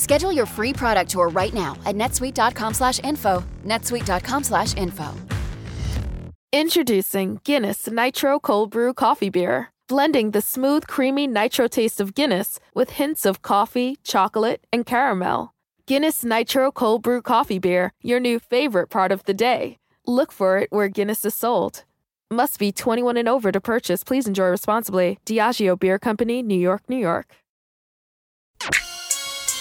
Schedule your free product tour right now at netsuite.com/info. netsuite.com/info. Introducing Guinness Nitro Cold Brew Coffee Beer, blending the smooth, creamy nitro taste of Guinness with hints of coffee, chocolate, and caramel. Guinness Nitro Cold Brew Coffee Beer, your new favorite part of the day. Look for it where Guinness is sold. Must be 21 and over to purchase. Please enjoy responsibly. Diageo Beer Company, New York, New York.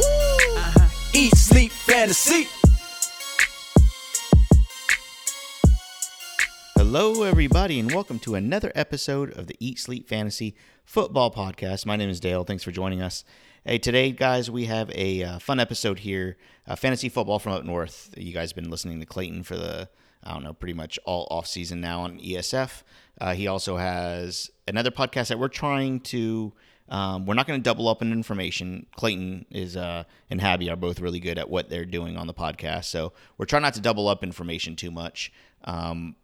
Uh-huh. Eat, sleep, fantasy. Hello, everybody, and welcome to another episode of the Eat Sleep Fantasy Football Podcast. My name is Dale. Thanks for joining us. Hey, today, guys, we have a uh, fun episode here. Uh, fantasy football from up north. You guys have been listening to Clayton for the, I don't know, pretty much all off season now on ESF. Uh, he also has another podcast that we're trying to. Um, we're not going to double up in information. Clayton is uh, and Habby are both really good at what they're doing on the podcast, so we're trying not to double up information too much. Um,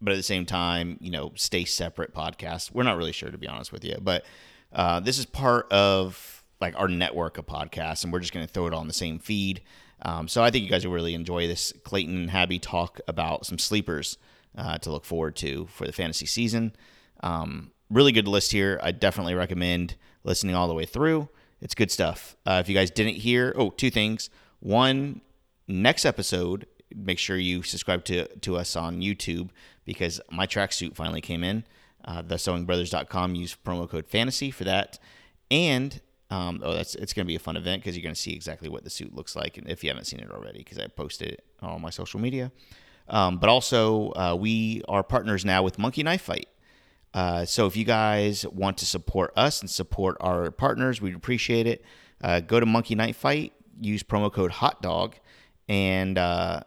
but at the same time, you know, stay separate podcasts. We're not really sure to be honest with you, but uh, this is part of like our network of podcasts, and we're just going to throw it on the same feed. Um, so I think you guys will really enjoy this. Clayton and Habby talk about some sleepers uh, to look forward to for the fantasy season. Um, really good list here. I definitely recommend listening all the way through. It's good stuff. Uh, if you guys didn't hear, oh, two things. One, next episode, make sure you subscribe to to us on YouTube because my tracksuit finally came in. Uh, thesewingbrothers.com. Use promo code fantasy for that. And um, oh, that's it's going to be a fun event because you're going to see exactly what the suit looks like, if you haven't seen it already, because I posted it on my social media. Um, but also, uh, we are partners now with Monkey Knife Fight. Uh, so if you guys want to support us and support our partners, we'd appreciate it. Uh, go to Monkey Knife Fight, use promo code Hot Dog, and uh,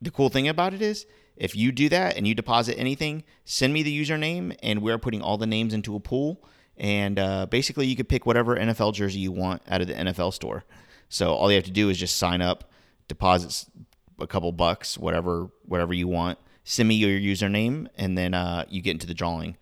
the cool thing about it is if you do that and you deposit anything, send me the username, and we're putting all the names into a pool. And uh, basically, you could pick whatever NFL jersey you want out of the NFL store. So all you have to do is just sign up, deposit a couple bucks, whatever whatever you want. Send me your username, and then uh, you get into the drawing.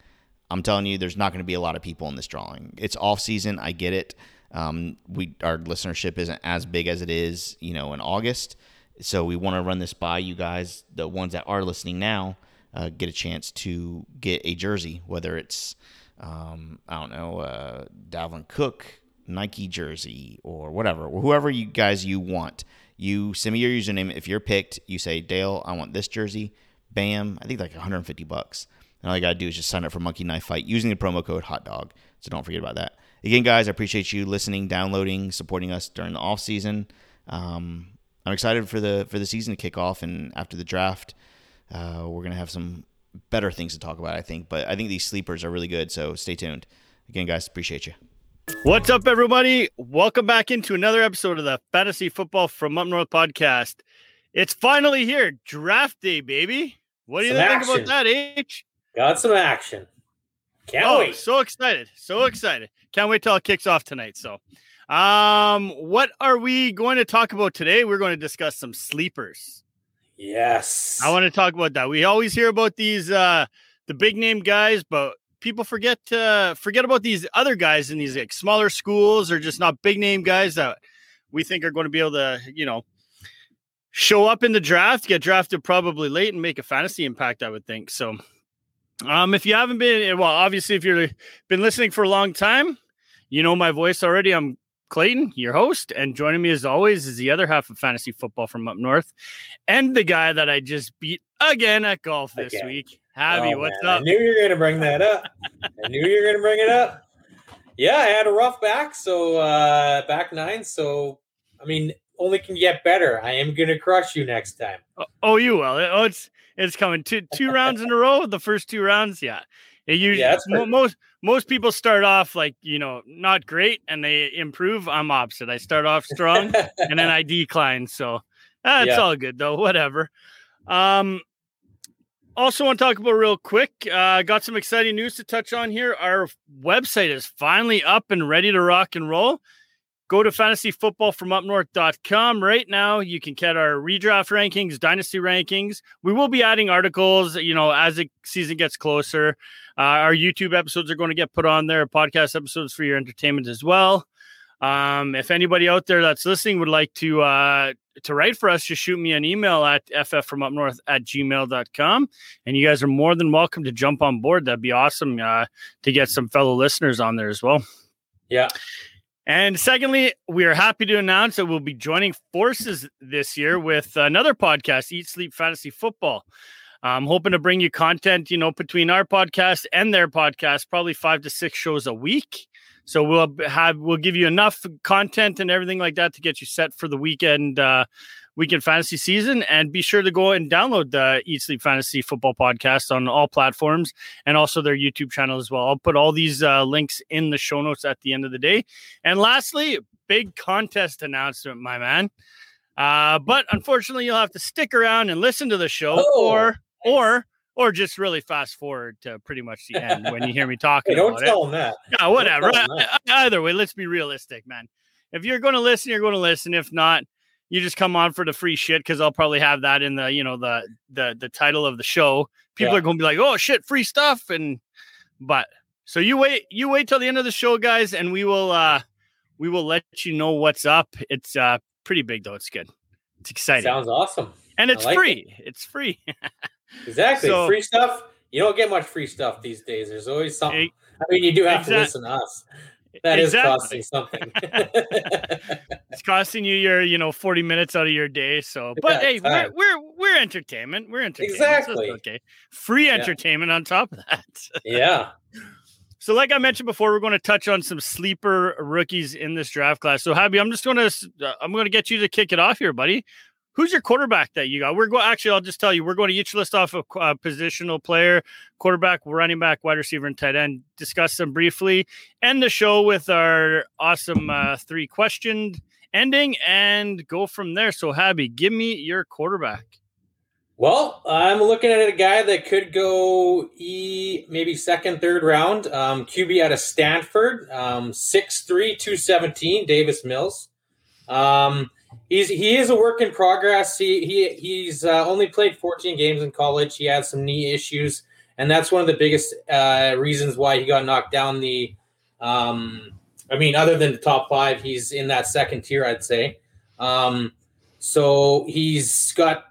I'm telling you, there's not going to be a lot of people in this drawing. It's off season. I get it. Um, we our listenership isn't as big as it is, you know, in August. So we want to run this by you guys, the ones that are listening now, uh, get a chance to get a jersey, whether it's um, I don't know, uh, Dalvin Cook Nike jersey or whatever, or whoever you guys you want. You send me your username. If you're picked, you say Dale, I want this jersey. Bam! I think like 150 bucks. And all you gotta do is just sign up for Monkey Knife Fight using the promo code Hot Dog. So don't forget about that. Again, guys, I appreciate you listening, downloading, supporting us during the off season. Um, I'm excited for the for the season to kick off, and after the draft, uh, we're gonna have some better things to talk about. I think, but I think these sleepers are really good. So stay tuned. Again, guys, appreciate you. What's up, everybody? Welcome back into another episode of the Fantasy Football from Up North podcast. It's finally here, draft day, baby. What do you Some think action. about that, H? Got some action. Can't oh, wait. so excited, so excited! Can't wait till it kicks off tonight. So, um, what are we going to talk about today? We're going to discuss some sleepers. Yes. I want to talk about that. We always hear about these uh the big name guys, but people forget uh forget about these other guys in these like smaller schools or just not big name guys that we think are going to be able to, you know, show up in the draft, get drafted probably late and make a fantasy impact, I would think. So um if you haven't been well, obviously if you've been listening for a long time, you know my voice already. I'm Clayton, your host, and joining me as always is the other half of fantasy football from up north, and the guy that I just beat again at golf this week. Habby, Oh, what's man, up? I knew you were going to bring that up. I knew you were going to bring it up. Yeah, I had a rough back, so uh back nine. So I mean, only can get better. I am going to crush you next time. Oh, oh, you will. Oh, it's it's coming two two rounds in a row. The first two rounds, yeah. It usually Yeah, pretty- most most people start off like you know not great and they improve. I'm opposite. I start off strong and then I decline. So uh, it's Yeah. all good though. Whatever. Um, also want to talk about real quick. Uh, got some exciting news to touch on here. Our website is finally up and ready to rock and roll. Go to fantasyfootballfromupnorth.com right now. You can get our redraft rankings, dynasty rankings. We will be adding articles, you know, as the season gets closer. Uh, our YouTube episodes are going to get put on there, podcast episodes for your entertainment as well. Um, if anybody out there that's listening would like to uh, to write for us, just shoot me an email at ffromupnorth at gmail.com. And you guys are more than welcome to jump on board. That'd be awesome uh, to get some fellow listeners on there as well. Yeah. And secondly, we are happy to announce that we'll be joining forces this year with another podcast, Eat Sleep Fantasy Football. I'm hoping to bring you content, you know, between our podcast and their podcast, probably five to six shows a week. So we'll have we'll give you enough content and everything like that to get you set for the weekend uh, weekend fantasy season. And be sure to go and download the Eat Sleep Fantasy Football podcast on all platforms and also their YouTube channel as well. I'll put all these uh, links in the show notes at the end of the day. And lastly, big contest announcement, my man. Uh, but unfortunately, you'll have to stick around and listen to the show, Oh, or or or just really fast forward to pretty much the end when you hear me talking Hey, don't about it. tell him that. Yeah, whatever. tell E- Either way, let's be realistic, man. If you're going to listen, you're going to listen. If not, you just come on for the free shit because I'll probably have that in the you know the the the title of the show. People Yeah. are going to be like, "Oh shit, free stuff!" And but so you wait, you wait till the end of the show, guys, and we will uh we will let you know what's up. It's uh pretty big though. It's good. It's exciting, Sounds awesome. and it's like free. It's free. Exactly. So- free stuff. You don't get much free stuff these days. There's always something. I mean, you do have to listen to us. That is Exactly. costing something. it's costing you your you know 40 minutes out of your day so but Yeah, hey we're, we're we're entertainment we're entertainment so Exactly. okay free Yeah. entertainment on top of that yeah. so like i mentioned before we're going to touch on some sleeper rookies in this draft class so Habby i'm just going to uh, i'm going to get you to kick it off here buddy who's your quarterback that you got we're going actually i'll just tell you we're going to each list off a uh, positional player quarterback running back wide receiver and tight end discuss them briefly end the show with our awesome uh, three question ending and go from there. So, Habby, give me your quarterback. Well, I'm looking at a guy that could go E, maybe second, third round. Um, QB out of Stanford, um, 6'3", 217, Davis Mills. Um, he's he is a work in progress. He he he's uh, only played 14 games in college. He had some knee issues, and that's one of the biggest uh, reasons why he got knocked down the. Um, I mean, other than the top five, he's in that second tier, I'd say. Um, so he's got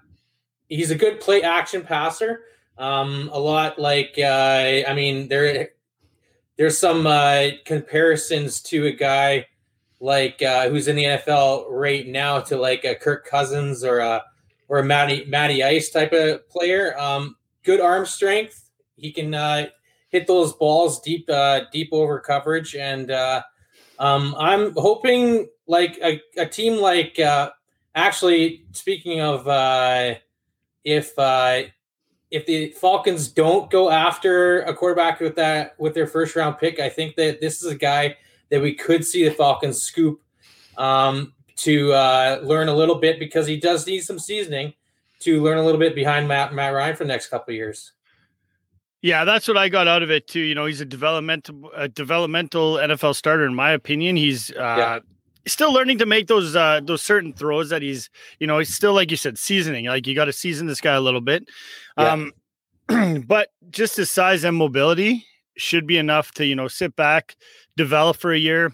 he's a good play action passer. Um, a lot like uh, I mean there there's some uh, comparisons to a guy like uh, who's in the NFL right now to like a Kirk Cousins or a or a Matty Matty Ice type of player. Um, good arm strength. He can uh, hit those balls deep uh, deep over coverage and. Uh, um, I'm hoping like a, a team like uh, actually speaking of uh, if if the Falcons don't go after a quarterback with that with their first round pick, I think that this is a guy that we could see the Falcons scoop um, to uh, learn a little bit because he does need some seasoning to learn a little bit behind Matt Matt Ryan for the next couple of years. Yeah, that's what I got out of it too. You know, he's a developmental, a developmental NFL starter in my opinion. He's uh, Yeah. still learning to make those uh those certain throws that he's you know he's still like you said seasoning like you got to season this guy a little bit Yeah. um but just his size and mobility should be enough to you know sit back develop for a year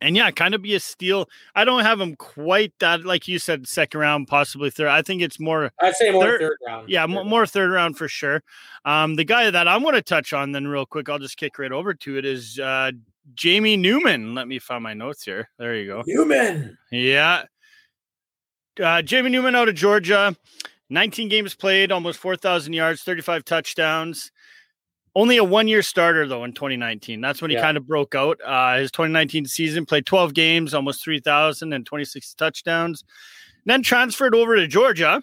and yeah kind of be a steal i don't have him quite that like you said second round possibly third i think it's more I'd say more Third- third, round. yeah, Third round. more third round for sure. Um, the guy that I'm going to touch on then real quick, I'll just kick right over to it is uh, Jamie Newman. Let me find my notes here. There you go. Human. Yeah. Uh, Jamie Newman out of Georgia, 19 games played, almost 4,000 yards, 35 touchdowns. Only a one year starter, though, in 2019. That's when he Yeah. kind of broke out. Uh, his 2019 season played 12 games, almost 3,000 and 26 touchdowns. Then transferred over to Georgia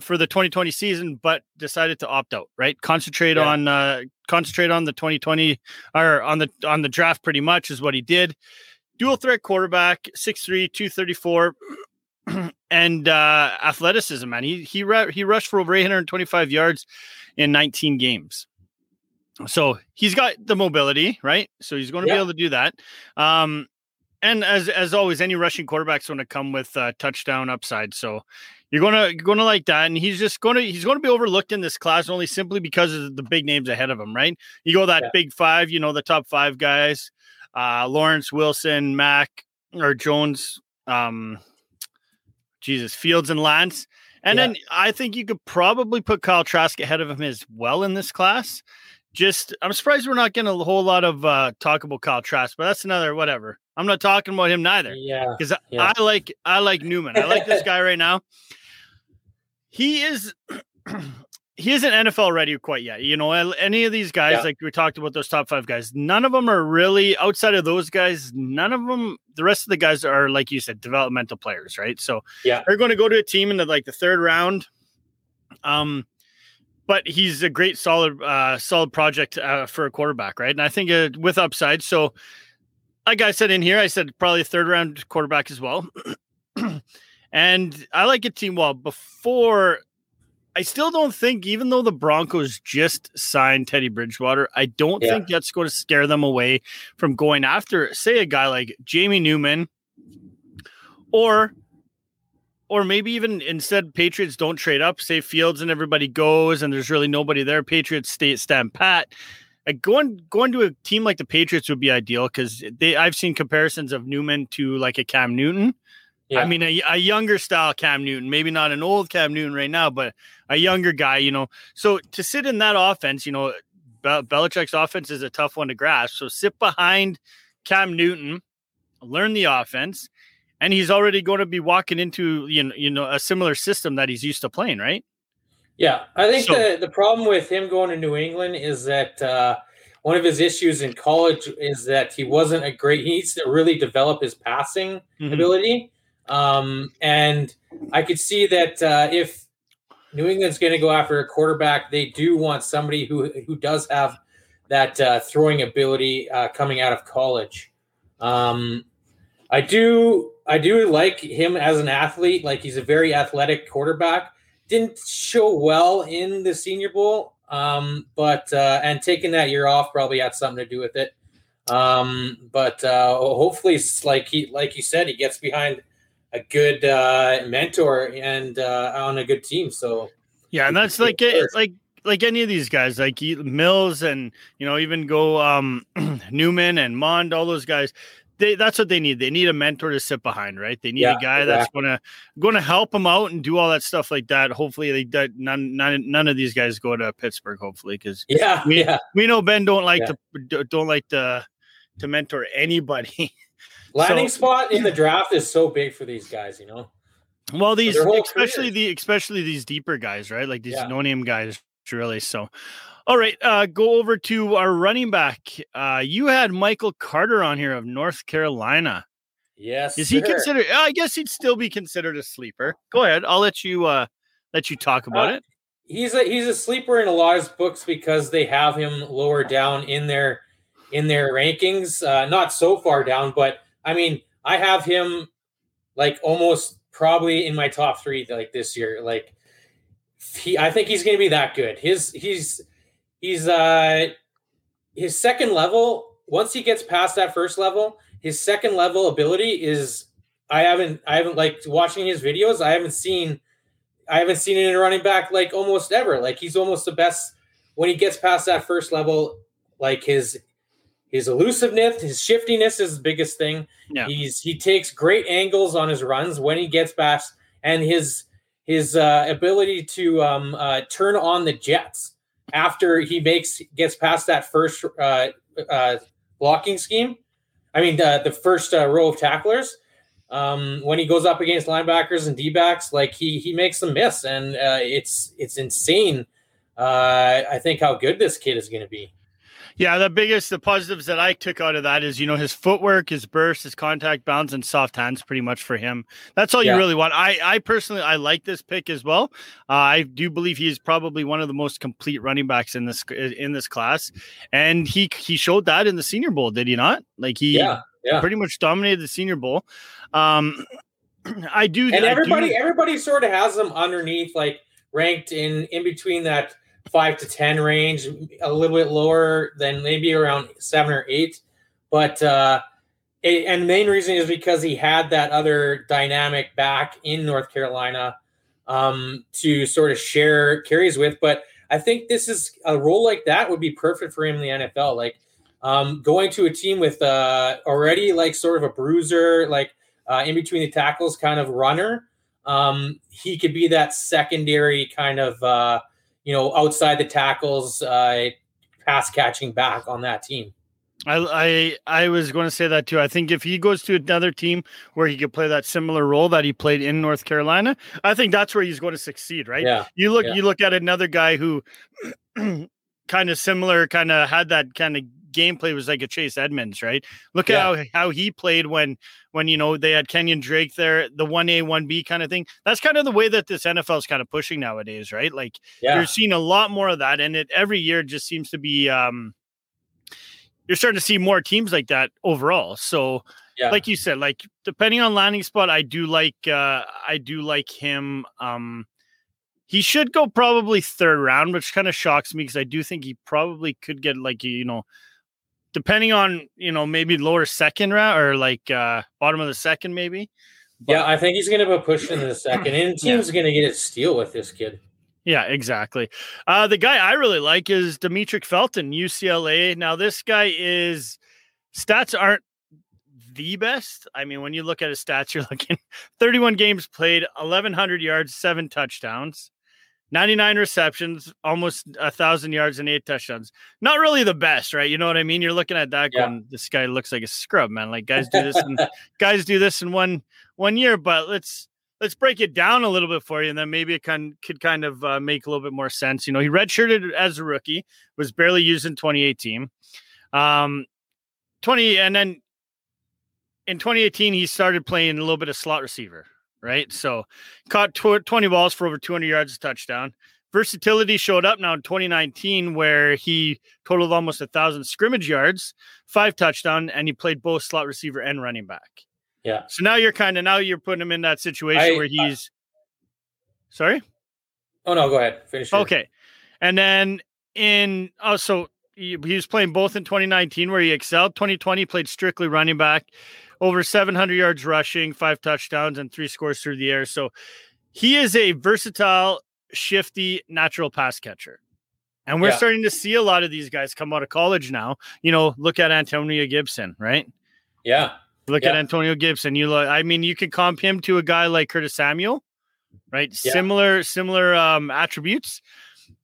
for the 2020 season, but decided to opt out, right? Concentrate Yeah. on uh, concentrate on the 2020 or on the on the draft pretty much is what he did. Dual threat quarterback, 6'3, 234 and uh athleticism, man. He he he rushed for over 825 yards in 19 games. So he's got the mobility, right? So he's going to Yeah. be able to do that. Um, and as as always, any rushing quarterback's going to come with uh, touchdown upside. So you're gonna you're gonna like that, and he's just gonna he's gonna be overlooked in this class only simply because of the big names ahead of him, right? You go that Yeah. big five, you know, the top five guys, uh, Lawrence, Wilson, Mac, or Jones, um, Jesus, Fields and Lance. And Yeah. then I think you could probably put Kyle Trask ahead of him as well in this class. Just I'm surprised we're not getting a whole lot of uh talk about Kyle Trask, but that's another whatever. I'm not talking about him neither Yeah. because Yeah. I like I like Newman. I like this guy right now. He is he isn't NFL ready quite yet. You know, any of these guys, Yeah. like we talked about those top five guys, none of them are really outside of those guys. None of them, the rest of the guys are like you said, developmental players, right? So Yeah. they're going to go to a team in the like the third round. Um, but he's a great solid uh solid project uh, for a quarterback, right? And I think uh, with upside. So like I said in here, I said probably a third round quarterback as well. and I like a team well before I still don't think, even though the Broncos just signed Teddy Bridgewater, I don't Yeah. think that's going to scare them away from going after, say, a guy like Jamie Newman, or, or maybe even instead Patriots don't trade up, say Fields and everybody goes, and there's really nobody there. Patriots stay stand pat. Like going going to a team like the Patriots would be ideal because they I've seen comparisons of Newman to like a Cam Newton. Yeah. I mean, a, a younger style Cam Newton, maybe not an old Cam Newton right now, but a younger guy, you know. So to sit in that offense, you know, Bel- Belichick's offense is a tough one to grasp. So sit behind Cam Newton, learn the offense, and he's already going to be walking into you know, you know a similar system that he's used to playing, right? Yeah, I think So- the the problem with him going to New England is that uh, one of his issues in college is that he wasn't a great. He needs to really develop his passing Mhm. ability, um, and I could see that uh, if New England's going to go after a quarterback, they do want somebody who who does have that uh, throwing ability uh, coming out of college. Um, I do I do like him as an athlete. Like he's a very athletic quarterback. Didn't show well in the Senior Bowl, um, but uh, and taking that year off probably had something to do with it. Um, but uh, hopefully, it's like he like you said, he gets behind a good uh, mentor and uh, on a good team. So Yeah, and that's like it, like like any of these guys, like Mills and you know even go um Newman and Mond, all those guys. They that's what they need. They need a mentor to sit behind, right? They need Yeah, a guy that's gonna gonna help them out and do all that stuff like that. Hopefully, they that none none none of these guys go to Pittsburgh. Hopefully, because yeah, We- yeah. we know Ben don't like Yeah. to don't like to to mentor anybody. Landing So- spot in the draft is so big for these guys. You know. Well, these especially the especially these deeper guys, right? Like these Yeah. no name guys, really. So, all right, uh, go over to our running back. Uh, you had Michael Carter on here of North Carolina. Yes. Is he considered? I guess he'd still be considered a sleeper. Go ahead, I'll let you uh let you talk about Uh, it. he's a he's a sleeper in a lot of books because they have him lower down in their in their rankings. Uh, not so far down, but I mean, I have him like almost probably in my top three like this year. Like he, I think he's going to be that good. His he's he's uh his second level. Once he gets past that first level, his second level ability is I haven't I haven't like watching his videos. I haven't seen I haven't seen it in a running back like almost ever. Like he's almost the best when he gets past that first level. Like his his elusiveness, his shiftiness is the biggest thing. Yeah. He's he takes great angles on his runs when he gets past, and his his uh, ability to um, uh, turn on the jets after he makes gets past that first uh, uh, blocking scheme. I mean, the, the first uh, row of tacklers. Um, when he goes up against linebackers and D backs, like he he makes them miss, and uh, it's it's insane. Uh, I think how good this kid is going to be. Yeah, the biggest, the positives that I took out of that is, you know, his footwork, his burst, his contact bounds, and soft hands pretty much for him. That's all you really want. I, I personally, I like this pick as well. Uh, I do believe he is probably one of the most complete running backs in this in this class, and he he showed that in the Senior Bowl, did he not? Like he Yeah, yeah. pretty much dominated the Senior Bowl. Um, I do, and everybody do- everybody sort of has them underneath like ranked in in between that five to ten range a little bit lower than maybe around seven or eight but uh it, and main reason is because he had that other dynamic back in north carolina um to sort of share carries with but i think this is a role like that would be perfect for him in the nfl like um going to a team with uh already like sort of a bruiser like uh, in between the tackles kind of runner. Um, he could be that secondary kind of, uh, you know, outside the tackles, uh, pass catching back on that team. I, I I was going to say that too. I think if he goes to another team where he could play that similar role that he played in North Carolina, I think that's where he's going to succeed, right? Yeah. You look yeah. you look at another guy who kind of similar, kind of had that kind of gameplay was like a Chase Edmonds, right? Look Yeah. at how how he played when when you know they had Kenyan Drake there, the one A one B kind of thing. That's kind of the way that this NFL is kind of pushing nowadays, right? Like Yeah. you're seeing a lot more of that, and it every year just seems to be. um You're starting to see more teams like that overall. So, Yeah. like you said, like depending on landing spot, I do like uh I do like him. Um he should go probably third round, which kind of shocks me because I do think he probably could get like you know, depending on you know maybe lower second round or like uh bottom of the second maybe. yeah, I think he's going to be pushed into the second, and team's going to get a steal with this kid. Yeah, exactly. Uh, the guy I really like is Demetric Felton, UCLA. Now, this guy is stats aren't the best. I mean, when you look at his stats, you're looking 31 games played, 1,100 yards, seven touchdowns, 99 receptions, almost a thousand yards and eight touchdowns. Not really the best, right? You know what I mean? You're looking at that Yeah. going, this guy looks like a scrub, man. Like guys do this in guys do this in one one year, but let's let's break it down a little bit for you, and then maybe it can could kind of uh, make a little bit more sense. You know, he redshirted as a rookie, was barely used in 2018. Um, 20 and then in 2018 he started playing a little bit of slot receiver, right? So caught tw- 20 balls for over 200 yards, a touchdown. Versatility showed up now in 2019, where he totaled almost a thousand scrimmage yards, five touchdown, and he played both slot receiver and running back. Yeah. So now you're kind of now you're putting him in that situation I- where uh he's sorry. Oh no, go ahead. Finish. your- Okay. And then in oh, also he, he was playing both in 2019 where he excelled. 2020 played strictly running back, over 700 yards rushing, five touchdowns, and three scores through the air. So he is a versatile, shifty, natural pass catcher. And we're Yeah. starting to see a lot of these guys come out of college now. You know, look at Antonio Gibson, right? Yeah. Look at Antonio Gibson. You look, I mean, you could comp him to a guy like Curtis Samuel, right? Yeah. Similar, similar um attributes.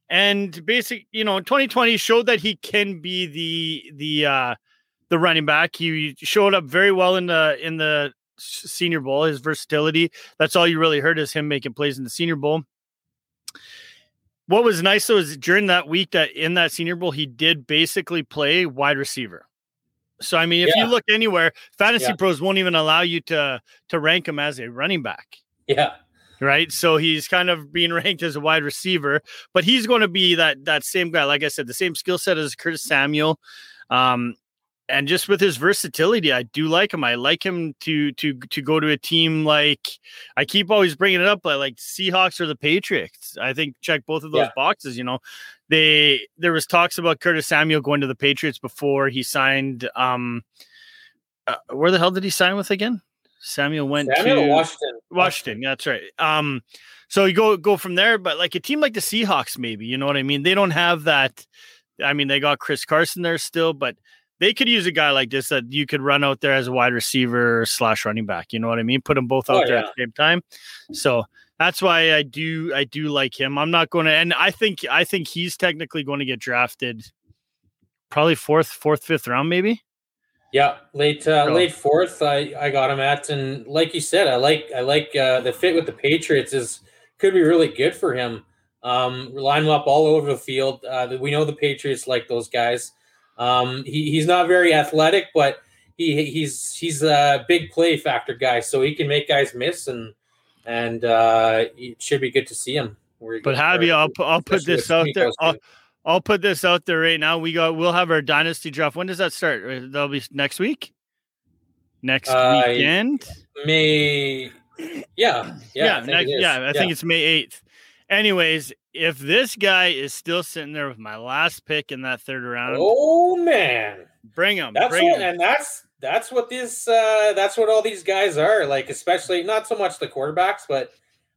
And basic, you know, 2020 showed that he can be the the uh the running back. He showed up very well in the in the senior bowl, his versatility. That's all you really heard is him making plays in the senior bowl. What was nice though is during that week that in that senior bowl, he did basically play wide receiver. So I mean, if Yeah. you look anywhere, fantasy Yeah. pros won't even allow you to to rank him as a running back, Yeah. right? So he's kind of being ranked as a wide receiver, but he's going to be that that same guy. Like I said, the same skill set as Curtis Samuel. Um, and just with his versatility, I do like him. I like him to to to go to a team like I keep always bringing it up, but like Seahawks or the Patriots. I think check both of those Yeah. boxes. You know, they there was talks about Curtis Samuel going to the Patriots before he signed um uh, where the hell did he sign with again? Samuel went Samuel to Washington. Washington. That's right. Um, so you go go from there, but like a team like the Seahawks, maybe you know what I mean. They don't have that. I mean, they got Chris Carson there still, but they could use a guy like this that you could run out there as a wide receiver slash running back. You know what I mean? Put them both out Oh, there yeah. at the same time. So that's why I do I do like him. I'm not going to, and I think I think he's technically going to get drafted, probably fourth, fourth, fifth round, maybe. Yeah, late uh, Oh. late fourth. I, I got him at, and like you said, I like I like uh, the fit with the Patriots is could be really good for him. Um, line him up all over the field. Uh, we know the Patriots like those guys. Um, he, he's not very athletic, but he he's he's a big play factor guy, so he can make guys miss, and and uh, it should be good to see him. But there, I'll I'll put this out there. I'll, I'll put this out there right now. We got we'll have our dynasty draft. When does that start? Uh, That'll be next week. Next Uh, weekend. May yeah yeah I think next, yeah. I think it's May eighth. Anyways, if this guy is still sitting there with my last pick in that third round, Oh man, bring him. that's bring what, him. and that's that's what this uh that's what all these guys are like. Especially not so much the quarterbacks, but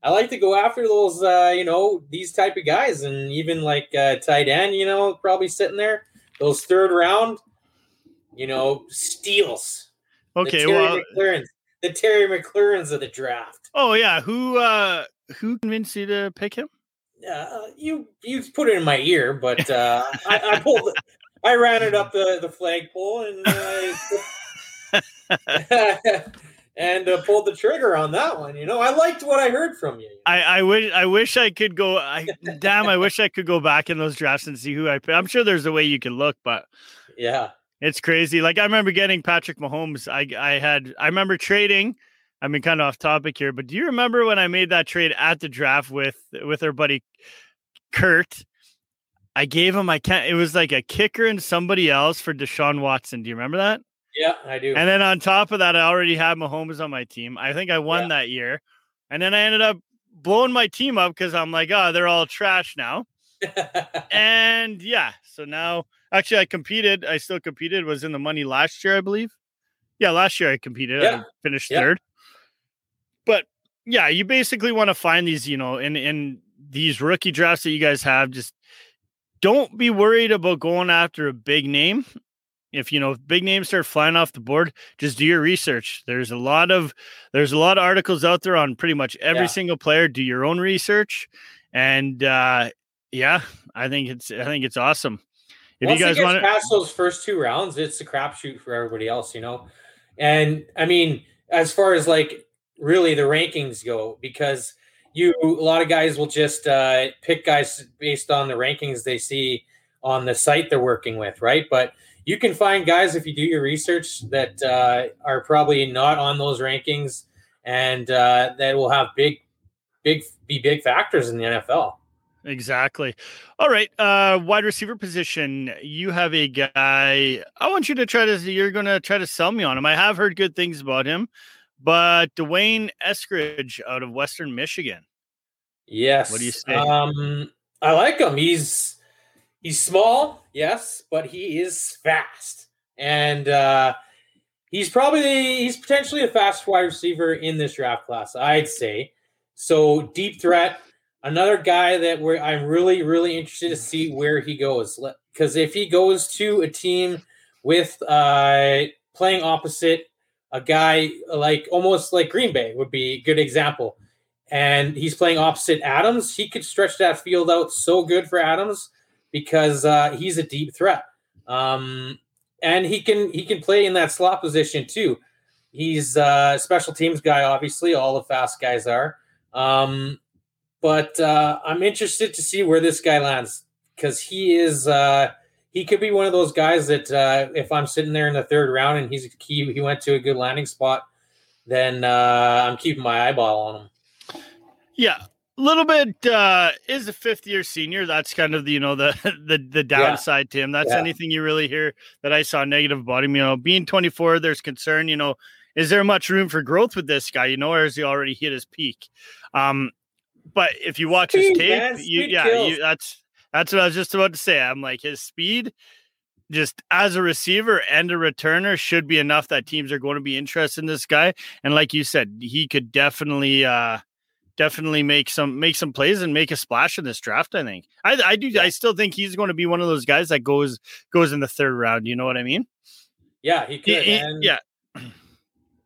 I like to go after those uh you know these type of guys, and even like uh, tight end, you know, probably sitting there those third round, you know, steals. Okay, the Terry well, McLaurin's, the Terry McLaurin's of the draft. oh yeah, who uh who convinced you to pick him? Uh, you you put it in my ear, but uh, I, I pulled, I ran it up the the flagpole and uh, and uh, pulled the trigger on that one. You know, I liked what I heard from you. I, I wish I wish I could go. I damn, I wish I could go back in those drafts and see who I. I'm sure there's a way you can look, but yeah, it's crazy. Like I remember getting Patrick Mahomes. I I had I remember trading. I mean, kind of off topic here, but do you remember when I made that trade at the draft with with our buddy Kurt? I gave him I can't. It was like a kicker and somebody else for Deshaun Watson. Do you remember that? yeah, I do. And then on top of that, I already had Mahomes on my team. I think I won Yeah. that year. And then I ended up blowing my team up because I'm like, oh, they're all trash now. And yeah, so now actually I competed. I still competed, was in the money last year, I believe. Yeah, last year I competed. I finished Yeah. third. Yeah, you basically want to find these, you know, in in these rookie drafts that you guys have, just don't be worried about going after a big name. If you know if big names start flying off the board, just do your research. There's a lot of there's a lot of articles out there on pretty much every Yeah. single player. Do your own research, and uh, yeah, I think it's I think it's awesome. If Once you guys want to pass those first two rounds, it's a crapshoot for everybody else, you know. And I mean, as far as like really the rankings go, because you a lot of guys will just uh, pick guys based on the rankings they see on the site they're working with, right? But you can find guys if you do your research that uh, are probably not on those rankings, and uh, that will have big, big, be big factors in the NFL. Exactly. All right. Uh wide receiver position. You have a guy. I want you to try to you're gonna try to sell me on him. I have heard good things about him, but D'Wayne Eskridge out of Western Michigan. Yes. What do you say? Um, I like him. He's he's small, yes, but he is fast, and uh, he's probably he's potentially a fast wide receiver in this draft class. I'd say. So deep threat. Another guy that we're I'm really really interested to see where he goes because if he goes to a team with uh, playing opposite a guy like almost like Green Bay would be a good example and he's playing opposite Adams, he could stretch that field out so good for Adams because uh, he's a deep threat, um, and he can he can play in that slot position too. He's a special teams guy, obviously. All the fast guys are, um, but uh, I'm interested to see where this guy lands because he is uh, he could be one of those guys that uh, if I'm sitting there in the third round and he's he, he went to a good landing spot, then uh, I'm keeping my eyeball on him. Yeah. A little bit uh is a fifth year senior. That's kind of the you know the the the downside to him. That's Yeah. anything you really hear that I saw negative about him. You know, being 24, there's concern, you know, is there much room for growth with this guy, you know, or has he already hit his peak? Um, but if you watch his Speed, tape, man. you yeah, you that's that's what I was just about to say. I'm like his speed just as a receiver and a returner should be enough that teams are going to be interested in this guy. And like you said, he could definitely uh definitely make some make some plays and make a splash in this draft. I think I I do yeah. I still think he's going to be one of those guys that goes goes in the third round. You know what I mean? Yeah, he could. He, and, yeah.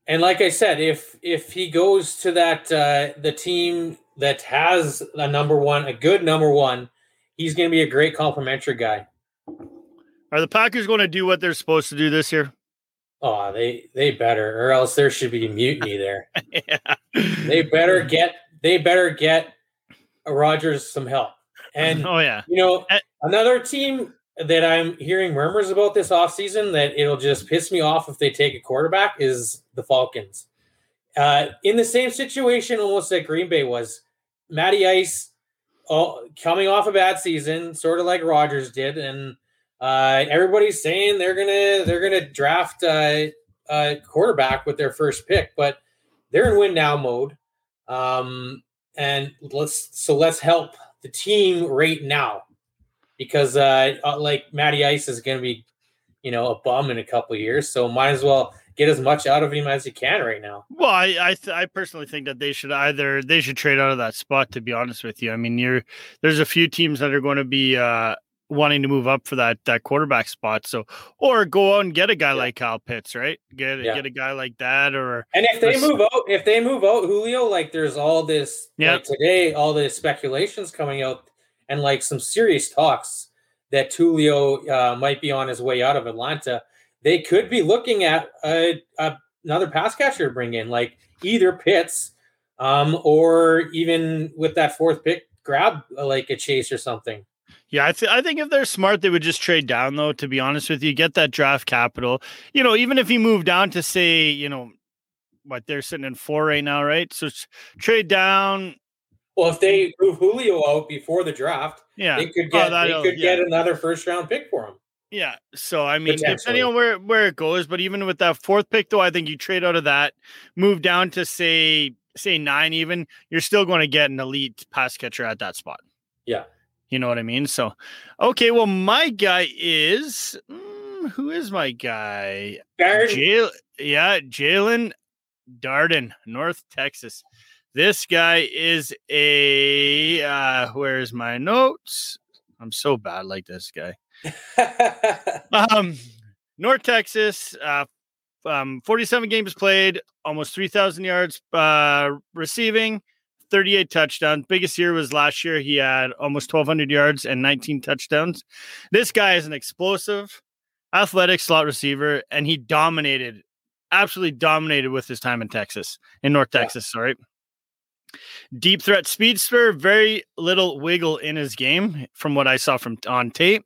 And like I said, if if he goes to that uh the team that has a number one, a good number one, he's going to be a great complimentary guy. Are the Packers going to do what they're supposed to do this year? Oh, they they better, or else there should be mutiny there. yeah. They better get they better get Rodgers some help. And oh yeah, you know another team that I'm hearing murmurs about this offseason that it'll just piss me off if they take a quarterback is the Falcons. Uh, in the same situation almost that Green Bay was, Matty Ice oh, coming off a bad season, sort of like Rodgers did, and uh, everybody's saying they're gonna they're gonna draft a quarterback with their first pick, but they're in win now mode. Um, and let's so let's help the team right now because uh, uh like Matty Ice is to be, you know, a bum in a couple years, so might as well get as much out of him as you can right now. Well, I I, th- I personally think that they should either they should trade out of that spot. To be honest with you, I mean, you're there's a few teams that are going to be uh, wanting to move up for that that quarterback spot. So, or go out and get a guy yeah. like Kyle Pitts, right? Get yeah. get a guy like that, or and if they move out, if they move out Julio, like there's all this, yeah. Like today, all the speculations coming out, and like some serious talks that Julio uh, might be on his way out of Atlanta. They could be looking at a, a, another pass catcher to bring in, like either Pitts, um, or even with that fourth pick, grab uh, like a Chase or something. Yeah, I, th- I think if they're smart, they would just trade down, though, to be honest with you, get that draft capital. You know, even if he moved down to say, you know, what they're sitting in four right now, right? So trade down. Well, if they move Julio out before the draft, yeah, they could get oh, they could yeah. get another first round pick for him. Yeah. So I mean, depending on where where it goes, but even with that fourth pick, though, I think you trade out of that, move down to say say nine, even you're still going to get an elite pass catcher at that spot. Yeah. You know what I mean? So, okay, well, my guy is mm, who is my guy? Jaelon, yeah, Jaelon Darden, North Texas. This guy is a uh where's my notes? I'm so bad like this guy. um North Texas, uh um 47 games played, almost 3,000 yards uh receiving, 38 touchdowns. Biggest year was last year. He had almost 1,200 yards and 19 touchdowns. This guy is an explosive, athletic slot receiver, and he dominated, absolutely dominated with his time in Texas, in North Texas. Yeah. Sorry. Deep threat speedster, very little wiggle in his game from what I saw from on tape.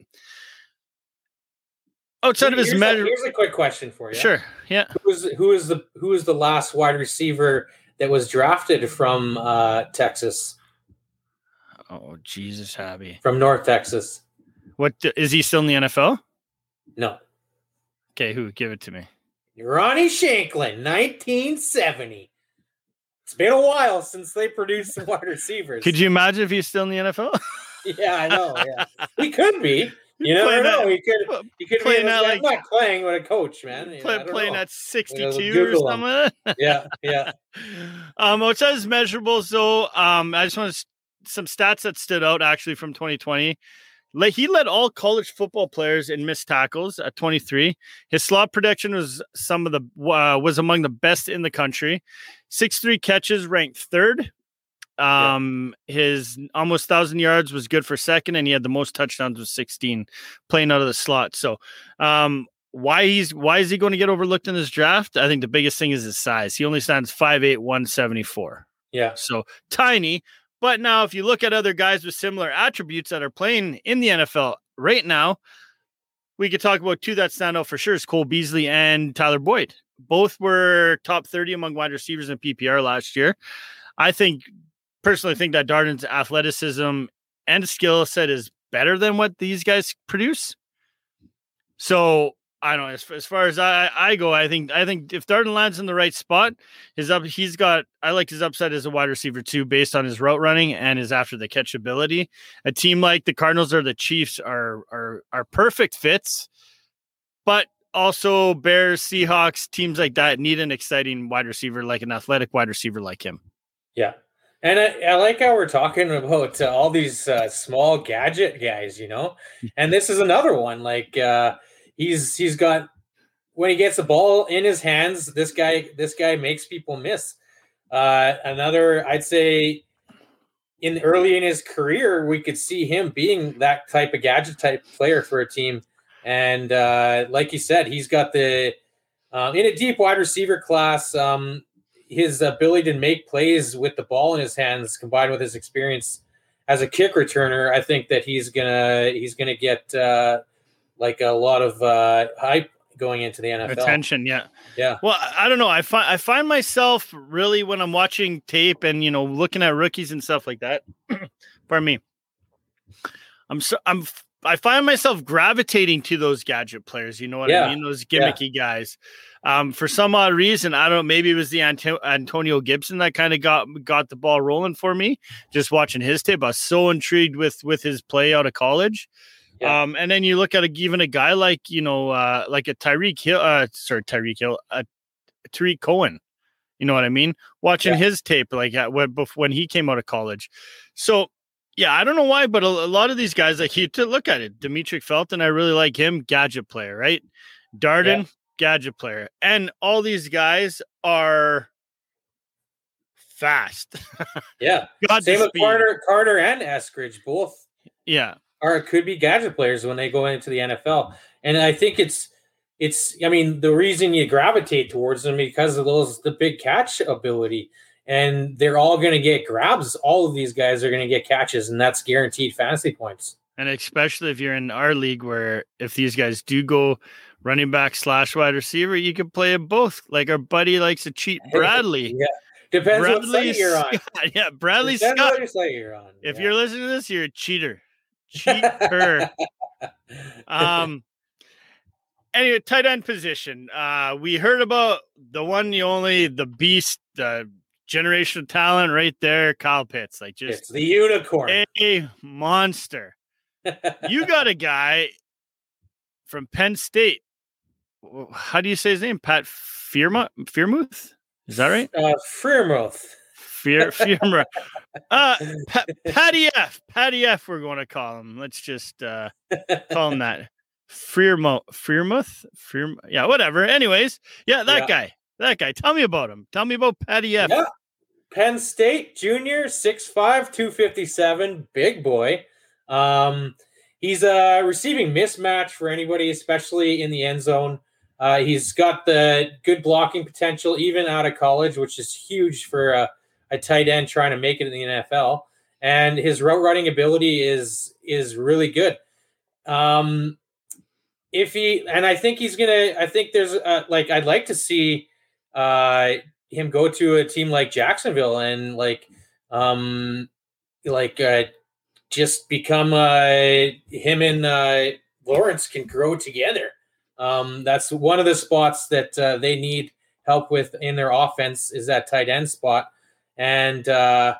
Outside here's of his measure, here's a quick question for you. Sure, yeah. Who is who is the who is the last wide receiver that was drafted from uh, Texas. Oh Jesus, Habby from North Texas. What is he still in the NFL? No. Okay, who? Give it to me. Ronnie Shanklin, 1970. It's been a while since they produced some wide receivers. Could you imagine if he's still in the NFL? yeah, I know. Yeah, he could be. You never know. That, he could. He could be. That, like, not playing with a coach, man. Play, playing know. at sixty-two or something. yeah, yeah. um, which says measurables. So, um, I just want to, some stats that stood out actually from 2020. Like he led all college football players in missed tackles at 23. His slot production was some of the uh, was among the best in the country. Six three catches ranked third um, yeah. his almost thousand yards was good for second, and he had the most touchdowns with 16 playing out of the slot. So, um, why he's why is he going to get overlooked in this draft? I think the biggest thing is his size. He only stands 5'8, 174. Yeah. So tiny. But now, if you look at other guys with similar attributes that are playing in the NFL right now, we could talk about two that stand out for sure is Cole Beasley and Tyler Boyd. Both were top 30 among wide receivers in PPR last year. I think personally think that Darden's athleticism and skill set is better than what these guys produce. So I don't know. As, as far as I, I go, I think I think if Darden lands in the right spot, his up he's got I like his upside as a wide receiver too, based on his route running and his after the catch ability. A team like the Cardinals or the Chiefs are are are perfect fits but also Bears, Seahawks, teams like that need an exciting wide receiver, like an athletic wide receiver like him. Yeah. And I, I like how we're talking about uh, all these uh, small gadget guys, you know, and this is another one. Like uh, he's he's got when he gets the ball in his hands, this guy this guy makes people miss. Uh, another, I'd say, in early in his career, we could see him being that type of gadget type player for a team. And uh, like you said, he's got the um, in a deep wide receiver class. Um, his ability to make plays with the ball in his hands, combined with his experience as a kick returner, I think that he's gonna he's gonna get uh, like a lot of uh, hype going into the NFL. Attention, yeah, yeah. Well, I don't know. I find I find myself really when I'm watching tape and you know looking at rookies and stuff like that. pardon me. I'm so I'm I find myself gravitating to those gadget players. You know what Yeah. I mean? Those gimmicky guys. Um, for some odd reason, I don't know. Maybe it was the Anto- Antonio Gibson that kind of got got the ball rolling for me. Just watching his tape, I was so intrigued with with his play out of college. Yeah. Um, and then you look at a, even a guy like you know, uh, like a Tyreek Hill, uh, sorry, Tyreek Hill, uh, Tarik Cohen. You know what I mean? Watching Yeah. his tape, like at, when when he came out of college. So yeah, I don't know why, but a, a lot of these guys, like you to look at it, Dimitri Felton, I really like him, gadget player, right? Darden, gadget player, and all these guys are fast. Yeah. God Same with. Carter, Carter and Eskridge, both Yeah, are could be gadget players when they go into the NFL. And I think it's it's I mean the reason you gravitate towards them because of those the big catch ability. And they're all going to get grabs. All of these guys are going to get catches, and that's guaranteed fantasy points. and especially if you're in our league, where if these guys do go running back slash wide receiver, you can play them both. Like our buddy likes to cheat Bradley. Yeah, depends what Bradley site you're on. Scott. Yeah, Bradley Depends Scott. what you're on. If Yeah. you're listening to this, you're a cheater. Cheater. um anyway, tight end position. Uh we heard about the one, the only, the beast, the generational talent right there, Kyle Pitts. Like it's just the unicorn. a monster. You got a guy from Penn State. How do you say his name? Pat? Fearmuth? Is that right? uh, Freermouth. Fear. Uh pa- Patty F. Patty F. We're going to call him. Let's just uh call him that. Fearmo Fearmuth? Fear yeah, whatever. Anyways, yeah, that Yeah. guy. That guy. Tell me about him. Tell me about Patty F. Yeah. Penn State junior, 6'5, 257, big boy. Um, he's a receiving mismatch for anybody, especially in the end zone. Uh, he's got the good blocking potential, even out of college, which is huge for a, a tight end trying to make it in the NFL. And his route running ability is is really good. Um, if he and I think he's gonna, I think there's uh like I'd like to see uh him go to a team like Jacksonville and like um like uh just become uh him and uh Lawrence can grow together. Um that's one of the spots that uh, they need help with in their offense is that tight end spot. And uh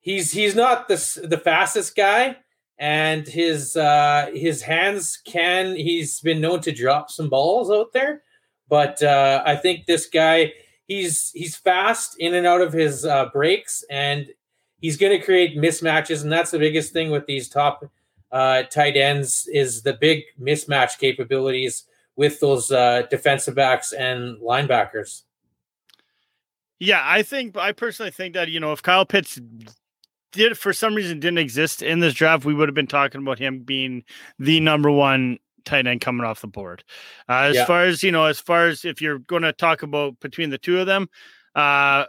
he's he's not the the fastest guy and his uh his hands can he's been known to drop some balls out there but uh I think this guy he's he's fast in and out of his uh, breaks, and he's going to create mismatches, and that's the biggest thing with these top uh, tight ends is the big mismatch capabilities with those uh, defensive backs and linebackers. Yeah, I think I personally think that you know if Kyle Pitts did for some reason didn't exist in this draft, we would have been talking about him being the number one tight end coming off the board. Uh, as Yeah. far as you know, as far as if you're going to talk about between the two of them, uh,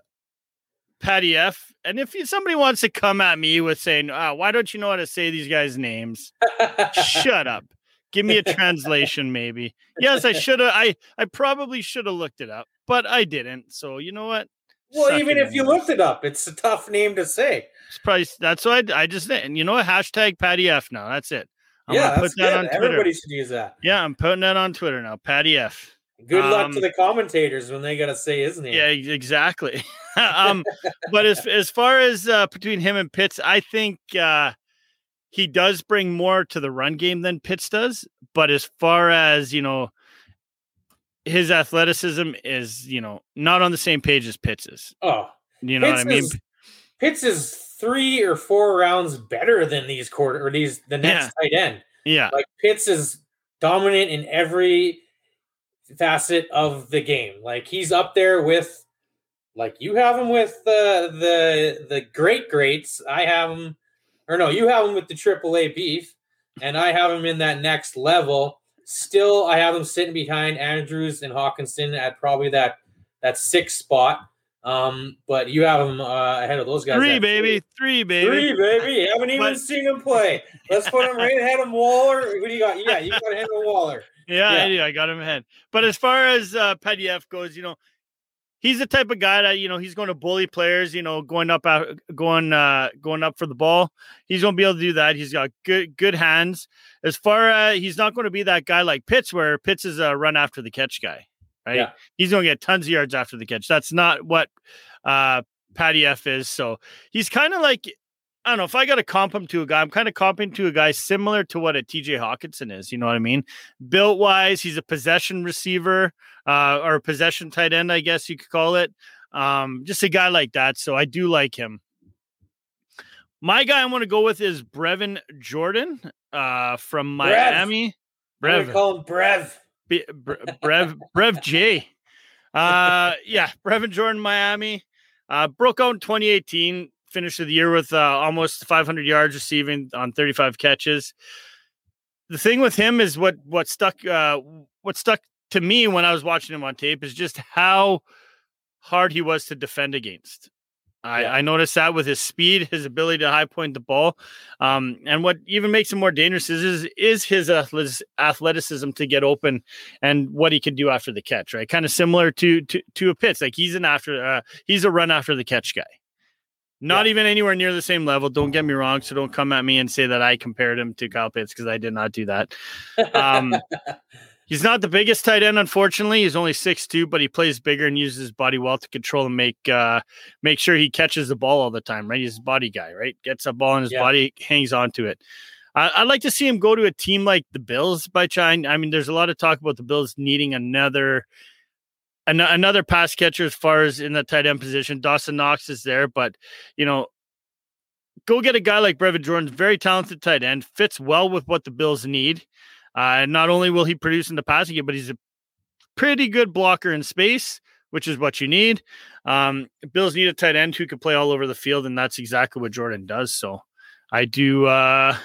Patty F. And if you- somebody wants to come at me with saying, uh, "Why don't you know how to say these guys' names?" Shut up. Give me a translation, maybe. Yes, I should have. I I probably should have looked it up, but I didn't. So you know what? well, Suck even if you looked it up, it's a tough name to say. It's probably that's why I, I just and you know what? Hashtag Patty F now. That's it. I'm yeah, put that good. on Twitter. Everybody should use that. Yeah, I'm putting that on Twitter now. Patty F. Good luck to Um, the commentators when they got to say his name. Yeah, exactly. um, but as as far as uh, between him and Pitts, I think uh, he does bring more to the run game than Pitts does. But as far as you know, his athleticism is, you know, not on the same page as Pitts's. Oh, You know Pitts what I mean? is- Pitts is three or four rounds better than these quarter or these the next tight end. yeah. Like Pitts is dominant in every facet of the game. Like he's up there with, like you have him with the the the great greats. I have him, or no, you have him with the AAA beef, and I have him in that next level. Still, I have him sitting behind Andrews and Hockenson at probably that that sixth spot. Um, but you have him uh, ahead of those guys. Three, baby. Three, baby. Three, baby. You haven't even But- seen him play. Let's put him right ahead of Waller. Who do you got? Yeah, you got ahead of Waller. Yeah, Yeah. I do. I got him ahead. But as far as uh, goes, you know, he's the type of guy that you know he's going to bully players. You know, going up, out, going, uh, going up for the ball. He's going to be able to do that. He's got good, good hands. As far as he's not going to be that guy like Pitts, where Pitts is a run after the catch guy. Right? Yeah. He's going to get tons of yards after the catch. That's not what uh, Patty F is. So he's kind of like I don't know if I got to comp him to a guy. I'm kind of comping to a guy similar to what a TJ Hockenson is. You know what I mean? Built wise, he's a possession receiver uh, or a possession tight end, I guess you could call it. Um, just a guy like that. So I do like him. My guy I want to go with is Brevin Jordan uh, from Miami. Gonna Brev. call him Brev. B- Bre- Brev Brev J. Uh, yeah, Brevin Jordan, Miami. Uh, broke out in 2018. Finished the year with uh, almost 500 yards receiving on 35 catches. The thing with him is what what stuck uh, what stuck to me when I was watching him on tape is just how hard he was to defend against. I, Yeah. I noticed that with his speed, his ability to high point the ball, um, and what even makes him more dangerous is is, is his athleticism to get open and what he can do after the catch. Right, kind of similar to to to a Pitts. Like he's an after uh, he's a run after the catch guy. Not Yeah. even anywhere near the same level. Don't get me wrong. So don't come at me and say that I compared him to Kyle Pitts because I did not do that. Um, He's not the biggest tight end, unfortunately. He's only 6'2, but he plays bigger and uses his body well to control and make uh make sure he catches the ball all the time, right? He's a body guy, right? Gets a ball in his Yeah. body, hangs on to it. I, I'd like to see him go to a team like the Bills by China. I mean, there's a lot of talk about the Bills needing another an- another pass catcher as far as in the tight end position. Dawson Knox is there, but you know, go get a guy like Brevin Jordan, very talented tight end, fits well with what the Bills need. Uh, not only will he produce in the passing game, but he's a pretty good blocker in space, which is what you need. Um, Bills need a tight end who can play all over the field, and that's exactly what Jordan does. So I do. Uh,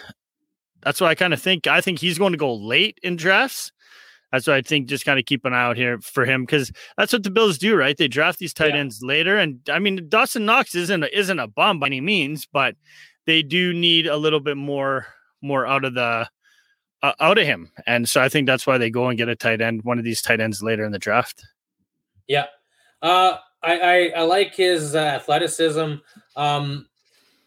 that's what I kind of think. I think he's going to go late in drafts. That's what I think. Just kind of keep an eye out here for him because that's what the Bills do, right? They draft these tight Yeah. ends later, and I mean Dawson Knox isn't a, isn't a bum by any means, but they do need a little bit more more out of the uh, out of him, and so I think that's why they go and get a tight end, one of these tight ends later in the draft. Yeah. Uh, I, I I like his uh, athleticism. Um,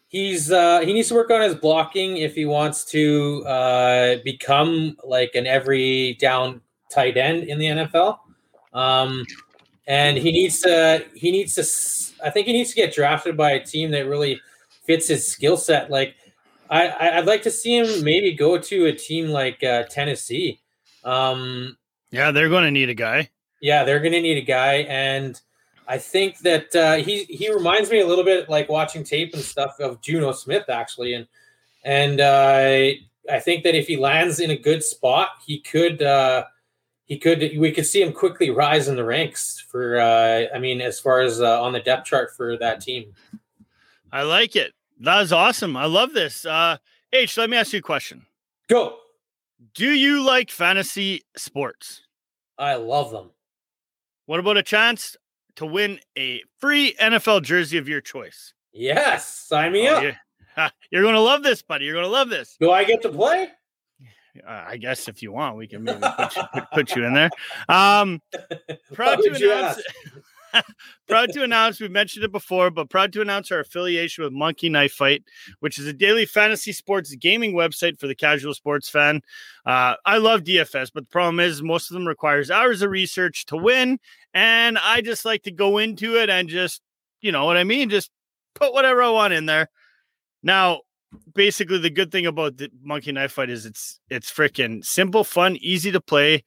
he's uh, he needs to work on his blocking if he wants to uh, become like an every down tight end in the NFL. Um, and he needs to he needs to I think he needs to get drafted by a team that really fits his skill set. Like I I'd like to see him maybe go to a team like uh, Tennessee. Um, Yeah, they're going to need a guy. yeah, they're going to need a guy, and I think that uh, he he reminds me a little bit like watching tape and stuff of Jonnu Smith actually, and and uh, I think that if he lands in a good spot, he could uh, he could we could see him quickly rise in the ranks for uh, I mean as far as uh, on the depth chart for that team. I like it. That is awesome. I love this. Uh, H, let me ask you a question. Go, Do you like fantasy sports? I love them. What about a chance to win a free NFL jersey of your choice? Yes, sign me Oh, up. Ha, You're going to love this, buddy. You're going to love this. Do I get to play? Uh, I guess if you want, we can maybe put you, put, put you in there. Um, proud to announce. proud to announce we've mentioned it before, but proud to announce our affiliation with Monkey Knife Fight, which is a daily fantasy sports gaming website for the casual sports fan. Uh, I love DFS, but the problem is most of them requires hours of research to win, and I just like to go into it and just, you know what I mean, just put whatever I want in there. Now, basically, the good thing about the Monkey Knife Fight is it's it's freaking simple, fun, easy to play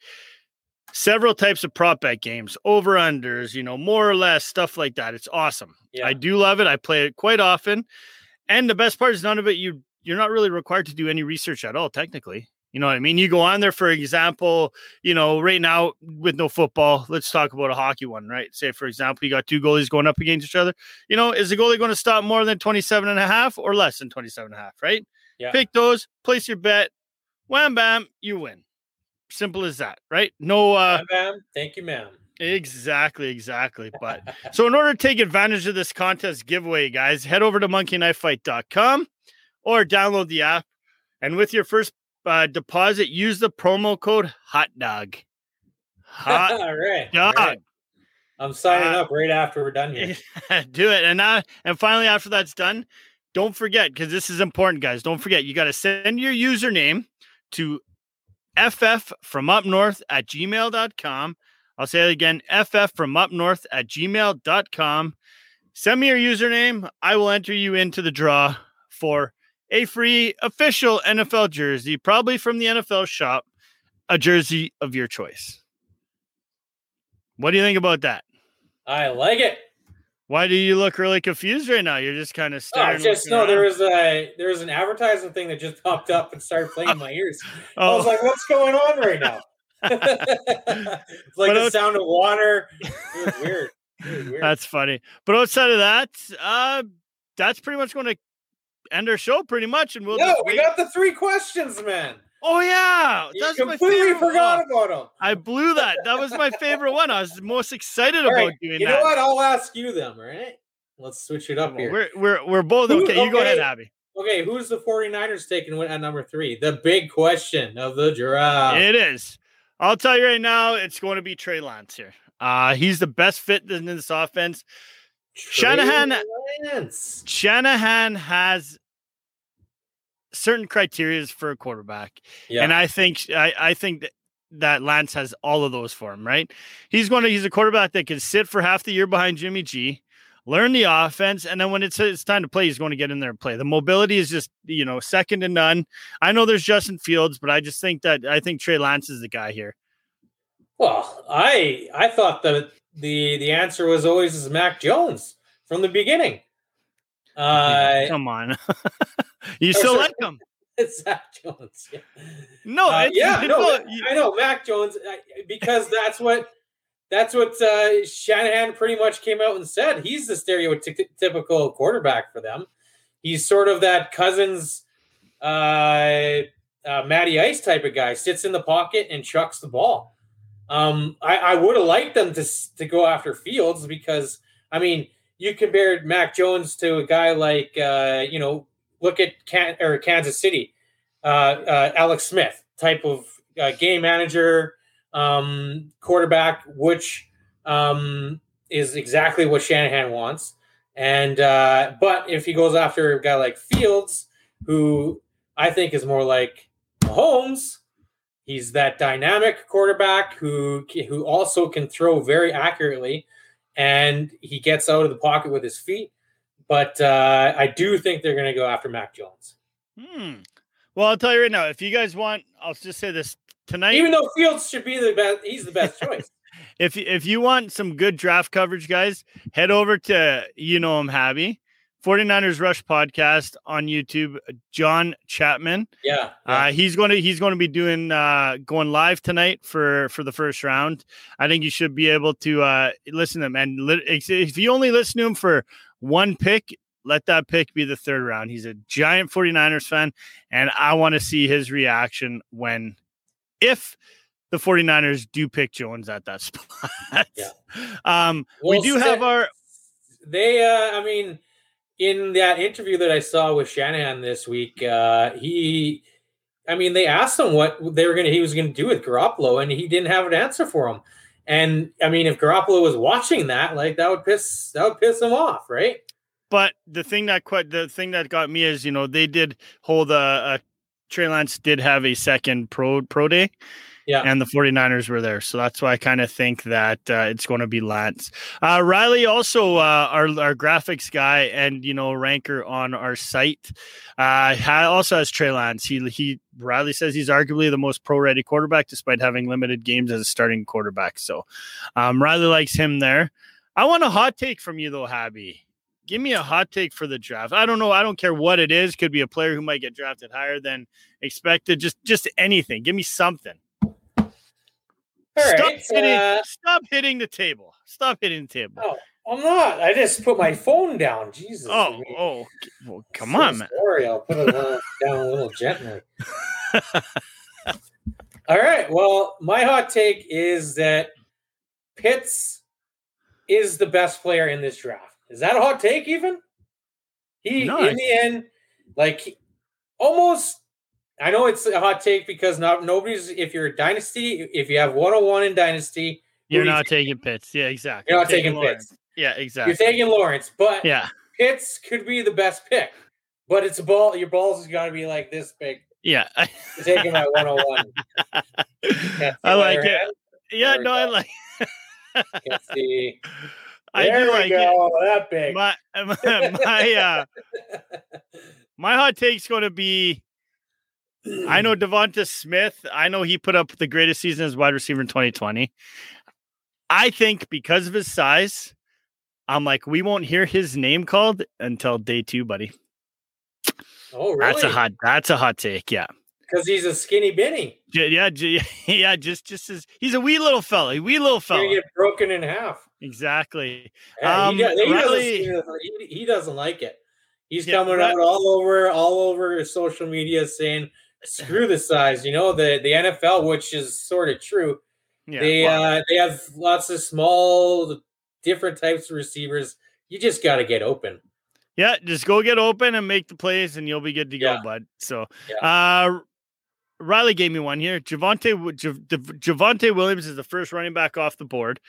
several types of prop bet games, over unders, you know, more or less stuff like that. It's awesome. Yeah. I do love it. I play it quite often. And the best part is none of it you you're not really required to do any research at all technically. You know what I mean? You go on there, for example, you know, right now with no football, let's talk about a hockey one, right? Say, for example, you got two goalies going up against each other. You know, is the goalie going to stop more than 27 and a half or less than 27 and a half, right? Yeah. Pick those, place your bet, wham bam, you win. Simple as that, right? No uh Bam, bam. Thank you, ma'am. Exactly, exactly. But so in order to take advantage of this contest giveaway, guys, head over to monkeyknifefight.com or download the app. And with your first uh, deposit, use the promo code hot dog. Hot all right. dog. right. I'm signing Uh, up right after we're done here. Do it. And now and finally after that's done, don't forget, because this is important, guys. Don't forget, you got to send your username to ff from up north at gmail.com. I'll say it again, ff from up north at gmail.com. Send me your username. I will enter you into the draw for a free official NFL jersey, probably from the NFL shop, a jersey of your choice. What do you think about that? I like it. Why do you look really confused right now? You're just kind of Oh, staring. just looking no. There was a there was an advertising thing that just popped up and started playing in my ears. I was Oh, like, "What's going on right now?" it's like But the it's- sound of water. It was weird. It was weird. that's funny. But outside of that, uh, that's pretty much going to end our show, pretty much. And we'll no, we wait. got the three questions, man. Oh yeah, that's my completely favorite forgot one. about them. I blew that. That was my favorite one. I was most excited All about right, doing you that. know what? I'll ask you them. Right? let's switch it up here. We're we're we're both Who- okay. You go ahead. Habby. Okay, who's the 49ers taking at number three? The big question of the draft. It is. I'll tell you right now, it's going to be Trey Lance here. Uh, he's the best fit in this offense. Shanahan- Lance. Shanahan has certain criteria for a quarterback. Yeah. And I think I, I think that, that Lance has all of those for him, right? He's going to he's a quarterback that can sit for half the year behind Jimmy G, learn the offense, and then when it's it's time to play, he's going to get in there and play. The mobility is just you know second to none. I know there's Justin Fields, but I just think that I think Trey Lance is the guy here. Well, I I thought that the the answer was always Mac Jones from the beginning. Uh, Come on, you still sorry. like him? it's Mac Jones. Yeah, No, Uh, it's, yeah, no, all- I know Mac Jones because that's what that's what uh, Shanahan pretty much came out and said. He's the stereotypical quarterback for them. He's sort of that Cousins, uh, uh, Matty Ice type of guy. Sits in the pocket and chucks the ball. Um, I, I would have liked them to to go after Fields because I mean you compared Mac Jones to a guy like uh, you know look at Can- or Kansas City, uh, uh, Alex Smith type of uh, game manager, um, quarterback, which um, is exactly what Shanahan wants. And uh, but if he goes after a guy like Fields, who I think is more like Mahomes, he's that dynamic quarterback who who also can throw very accurately, and he gets out of the pocket with his feet. But uh, I do think they're going to go after Mac Jones, Hmm. Well, I'll tell you right now. If you guys want, I'll just say this tonight. even though Fields should be the best. He's the best choice. if if you want some good draft coverage, guys, head over to you know I'm happy 49ers Rush podcast on YouTube. John Chapman. Yeah, Uh, he's going to he's going to be doing uh, going live tonight for for the first round. I think you should be able to uh, listen to him. And li- if you only listen to him for one pick, let that pick be the third round. He's a giant 49ers fan, and I want to see his reaction when if the 49ers do pick Jones at that spot. Yeah. Um, we do have our They, uh, I mean, in that interview that I saw with Shanahan this week, uh, he, I mean, they asked him what they were to, he was to do with Garoppolo, and he didn't have an answer for him. And I mean, if Garoppolo was watching that, like that would piss, that would piss him off, right? But the thing that quite the thing that got me is you know they did hold a, a Trey Lance did have a second pro pro day, Yeah. And the 49ers were there. So that's why I kind of think that uh, it's going to be Lance. Uh, Riley, also uh, our, our graphics guy and, you know, ranker on our site, uh, also has Trey Lance. He, he, Riley says he's arguably the most pro ready quarterback despite having limited games as a starting quarterback. So um, Riley likes him there. I want a hot take from you, though, Habby. Give me a hot take for the draft. I don't know. I don't care what it is. Could be a player who might get drafted higher than expected. Just, just anything. Give me something. All stop, right, hitting, uh, stop hitting the table. Stop hitting the table. Oh, I'm not. I just put my phone down. Jesus. Oh, oh, well, come so on, man. Sorry, I'll put it down a little gently. All right. Well, my hot take is that Pitts is the best player in this draft. Is that a hot take? Even he No, in the end, like almost. I know it's a hot take because not nobody's. If you're a dynasty, if you have 101 in dynasty, You're who do you not take? taking Pitts. Yeah, exactly. You're not taking Lawrence. Pitts. Yeah, exactly. You're taking Lawrence, but yeah, Pitts could be the best pick. But it's a ball. Your balls has got to be like this big. yeah. Taking my 101. Can't I like it. hand? Yeah, There no, I like. Can't see. I there do like it. go. That big. My my my, uh, my hot take's going to be. I know Devonta Smith. I know he put up the greatest season as wide receiver in 2020. I think because of his size, I'm like, we won't hear his name called until day two, buddy. oh, really? That's a hot. That's a hot take. Yeah, Because he's a skinny Benny. J- yeah, yeah. Just, just as he's a wee little fella, wee little fella. get broken in half. Exactly. Yeah, Um, he, does, he, Riley- doesn't, he, he doesn't like it. He's Yeah, coming out all over, all over social media saying, "Screw the size." You know the the NFL, which is sort of true. Yeah. they uh, they have lots of small, different types of receivers. You just got to get open. Yeah, just go get open and make the plays, and you'll be good to go, Yeah. bud. So, uh, Riley gave me one here. Javonte Javonte Williams is the first running back off the board.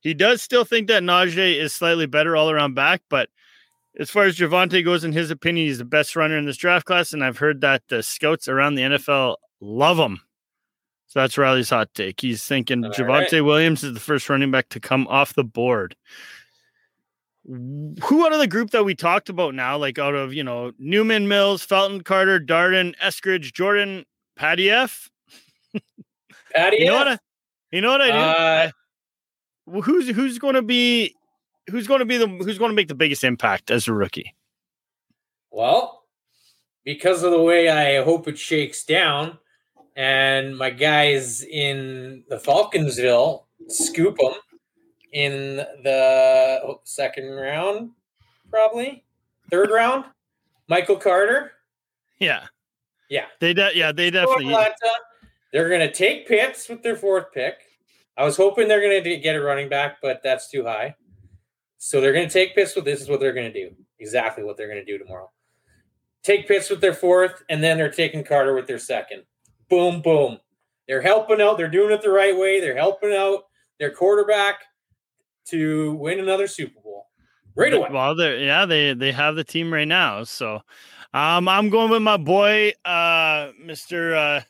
He does still think that Najee is slightly better all around back, but as far as Javonte goes, in his opinion, he's the best runner in this draft class, and I've heard that the scouts around the NFL love him. So that's Riley's hot take. He's thinking All Javonte right. Williams is the first running back to come off the board who out of the group that we talked about now, like out of you know Newman, Mills, Felton, Carter, Darden, Eskridge, Jordan, Patty F. Patty, You know F? what? I, you know what I do? Uh, who's who's going to be who's going to be the who's going to make the biggest impact as a rookie? Well, because of the way I hope it shakes down, and my guys in the Falconsville scoop them in the oh, second round, probably third round. Michael Carter, Yeah, yeah, they de- yeah they definitely Atlanta. They're going to take Pitts with their fourth pick. I was hoping they're going to get a running back, but that's too high. So they're going to take Pitts with this is what they're going to do. Exactly what they're going to do tomorrow. Take Pitts with their fourth, and then they're taking Carter with their second. Boom, boom. They're helping out. They're doing it the right way. They're helping out their quarterback to win another Super Bowl right away. Well, they yeah they they have the team right now. So, um, I'm going with my boy, uh, Mister uh,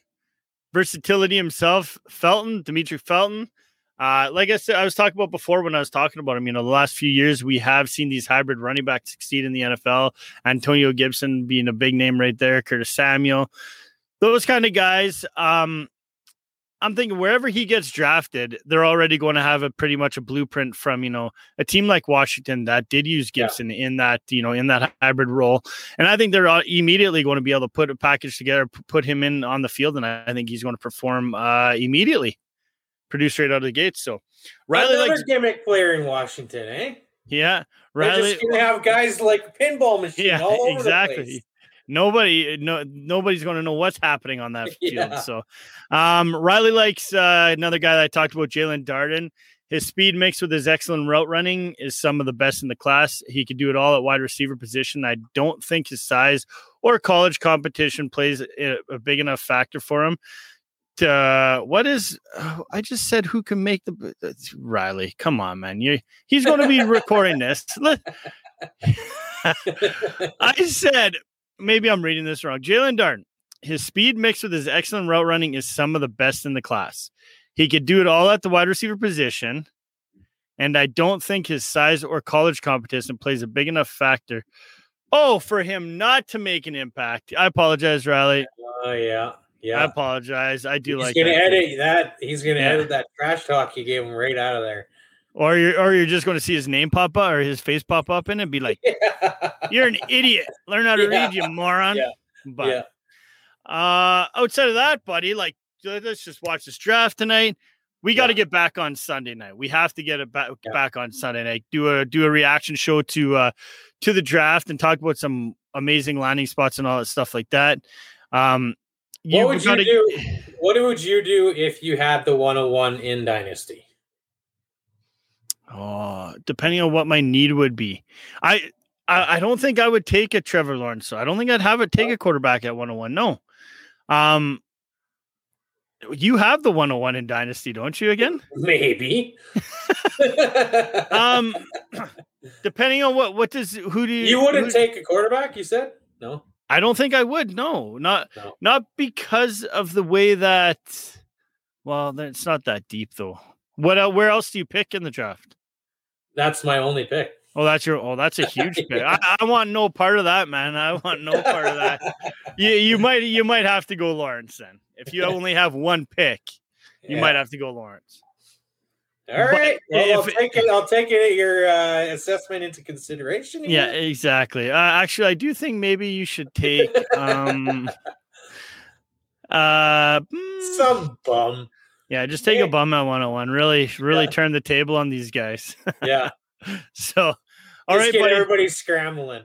Versatility himself, Felton, Dimitri Felton. Uh, like I said, I was talking about before when I was talking about him. You know, the last few years we have seen these hybrid running backs succeed in the NFL. Antonio Gibson being a big name right there, Curtis Samuel, those kind of guys. Um, I'm thinking wherever he gets drafted, they're already going to have a pretty much a blueprint from you know a team like Washington that did use Yeah. Gibson in that you know in that hybrid role, and I think they're immediately going to be able to put a package together, put him in on the field, and I, I think he's going to perform uh, immediately, produce right out of the gates. So Riley, Another like gimmick player in Washington, eh? yeah, They're Riley, just to have guys like pinball machine yeah, all over the exactly. place. Nobody, no, nobody's going to know what's happening on that field. Yeah. So, um, Riley likes uh, another guy that I talked about, Jaelon Darden. His speed mixed with his excellent route running is some of the best in the class. He could do it all at wide receiver position. I don't think his size or college competition plays a, a big enough factor for him. Uh, what is? oh, I just said who can make the it's Riley? Come on, man! You he's going to be recording this. I said maybe I'm reading this wrong. Jaelon Darden, his speed mixed with his excellent route running is some of the best in the class. He could do it all at the wide receiver position. And I don't think his size or college competition plays a big enough factor. Oh, for him not to make an impact. I apologize, Riley. Oh yeah, I apologize. I do He's like gonna that. edit that. He's gonna Yeah. edit that trash talk you gave him right out of there. Or you're or you're just going to see his name pop up or his face pop up in it and be like, You're an idiot. Learn how to Yeah. read, you moron. Yeah. But yeah. uh outside of that, buddy, like let's just watch this draft tonight. We got to Yeah. get back on Sunday night. We have to get it back Yeah. back on Sunday night. Do a do a reaction show to uh to the draft and talk about some amazing landing spots and all that stuff like that. Um What would you gotta- do? What would you do if you had the 101 in Dynasty? Oh, depending on what my need would be. I I, I don't think I would take a Trevor Lawrence. So I don't think I'd have it take a quarterback at 101. No. Um you have the 101 in Dynasty, don't you again? Maybe. Um depending on what what does who do you you wouldn't who- take a quarterback, you said? No. I don't think I would. No, not No. not because of the way that well, then it's not that deep though. What where else do you pick in the draft? That's my only pick. Oh, that's your. Oh, that's a huge pick. I, I want no part of that, man. I want no part of that. You you might you might have to go Lawrence then. If you only have one pick, you Yeah. might have to go Lawrence. All right. Well, I'll take it. I'll take it your uh, assessment into consideration. Yeah, exactly. Uh, actually, I do think maybe you should take um uh mm, Some bum. yeah, just take a bum at 101. Really really Yeah. turn the table on these guys. Yeah. so all Just right, get buddy. everybody scrambling.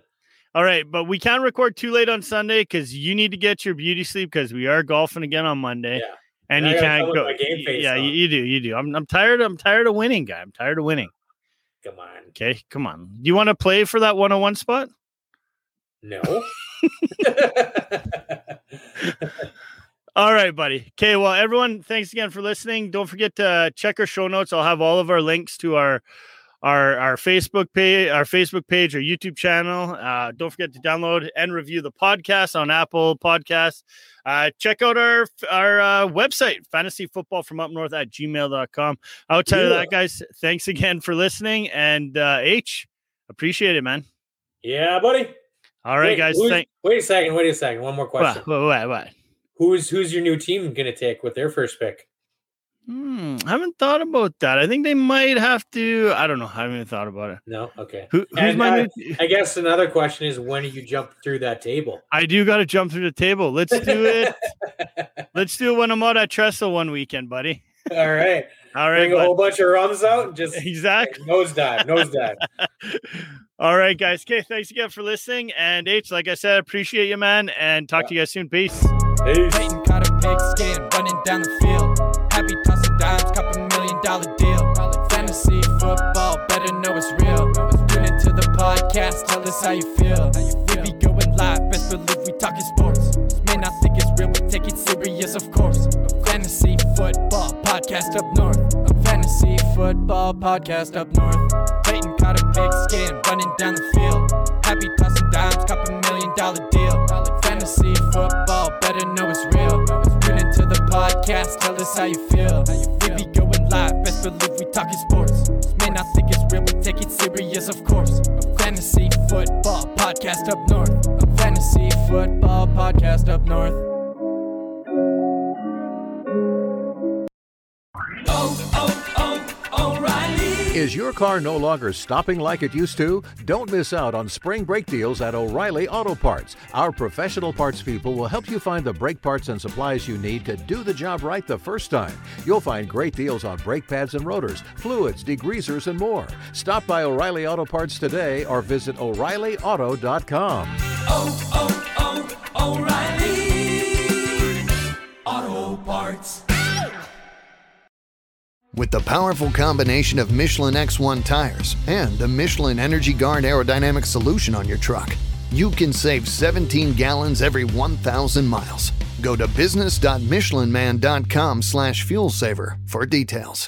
All right, but we can't record too late on Sunday because you need to get your beauty sleep because we are golfing again on Monday. Yeah. And And you can't go. my game face yeah, on. you do, you do. I'm, I'm tired. I'm tired of winning, guy. I'm tired of winning. Come on. Okay, come on. Do you want to play for that 101 spot? No. All right, buddy. Okay, well, everyone, thanks again for listening. Don't forget to check our show notes. I'll have all of our links to our our our Facebook page, our Facebook page, our YouTube channel. Uh, don't forget to download and review the podcast on Apple Podcasts. Uh, check out our our uh, website, fantasy football from up north at gmail.com. Outside of Yeah. that, guys, thanks again for listening. And uh, H, appreciate it, man. yeah, buddy. All right, Wait, guys. Thank wait a second. Wait a second. One more question. what, what, what, what? Who's who's your new team going to take with their first pick? Hmm, I haven't thought about that. I think they might have to. I don't know. I haven't even thought about it. No. Okay. Who, who's And, my uh, new? I guess another question is when do you jump through that table? I do got to jump through the table. Let's do it. Let's do it when I'm out at Trestle one weekend, buddy. All right. All right, Bring a whole bunch of rums out and just Exactly. nosedive, nosedive. All right, guys. Okay, thanks again for listening. And H, like I said, appreciate you, man. And talk to you guys soon. Peace. Peace. Peyton caught a pigskin running down the field. Podcast, tell us how you feel. We be going live, best believe we talking sports. Man, I think it's real, we take it serious, of course. Fantasy football podcast up north. Fantasy football podcast up north. Peyton caught a pigskin running down the field. Happy tossing dimes, couple million dollar deal. Fantasy football, better know it's real. Tune into the podcast, tell us how you feel. We be going live, best believe we talking sports. May not think it's real, we take it serious, of course. Football podcast up north. A Fantasy football podcast up north. Oh, oh. Is your car no longer stopping like it used to? Don't miss out on spring brake deals at O'Reilly Auto Parts. Our professional parts people will help you find the brake parts and supplies you need to do the job right the first time. You'll find great deals on brake pads and rotors, fluids, degreasers, and more. Stop by O'Reilly Auto Parts today or visit O'ReillyAuto.com. With the powerful combination of Michelin X1 tires and the Michelin Energy Guard aerodynamic solution on your truck, you can save 17 gallons every 1,000 miles. Go to business.michelinman.com slash fuel saver for details.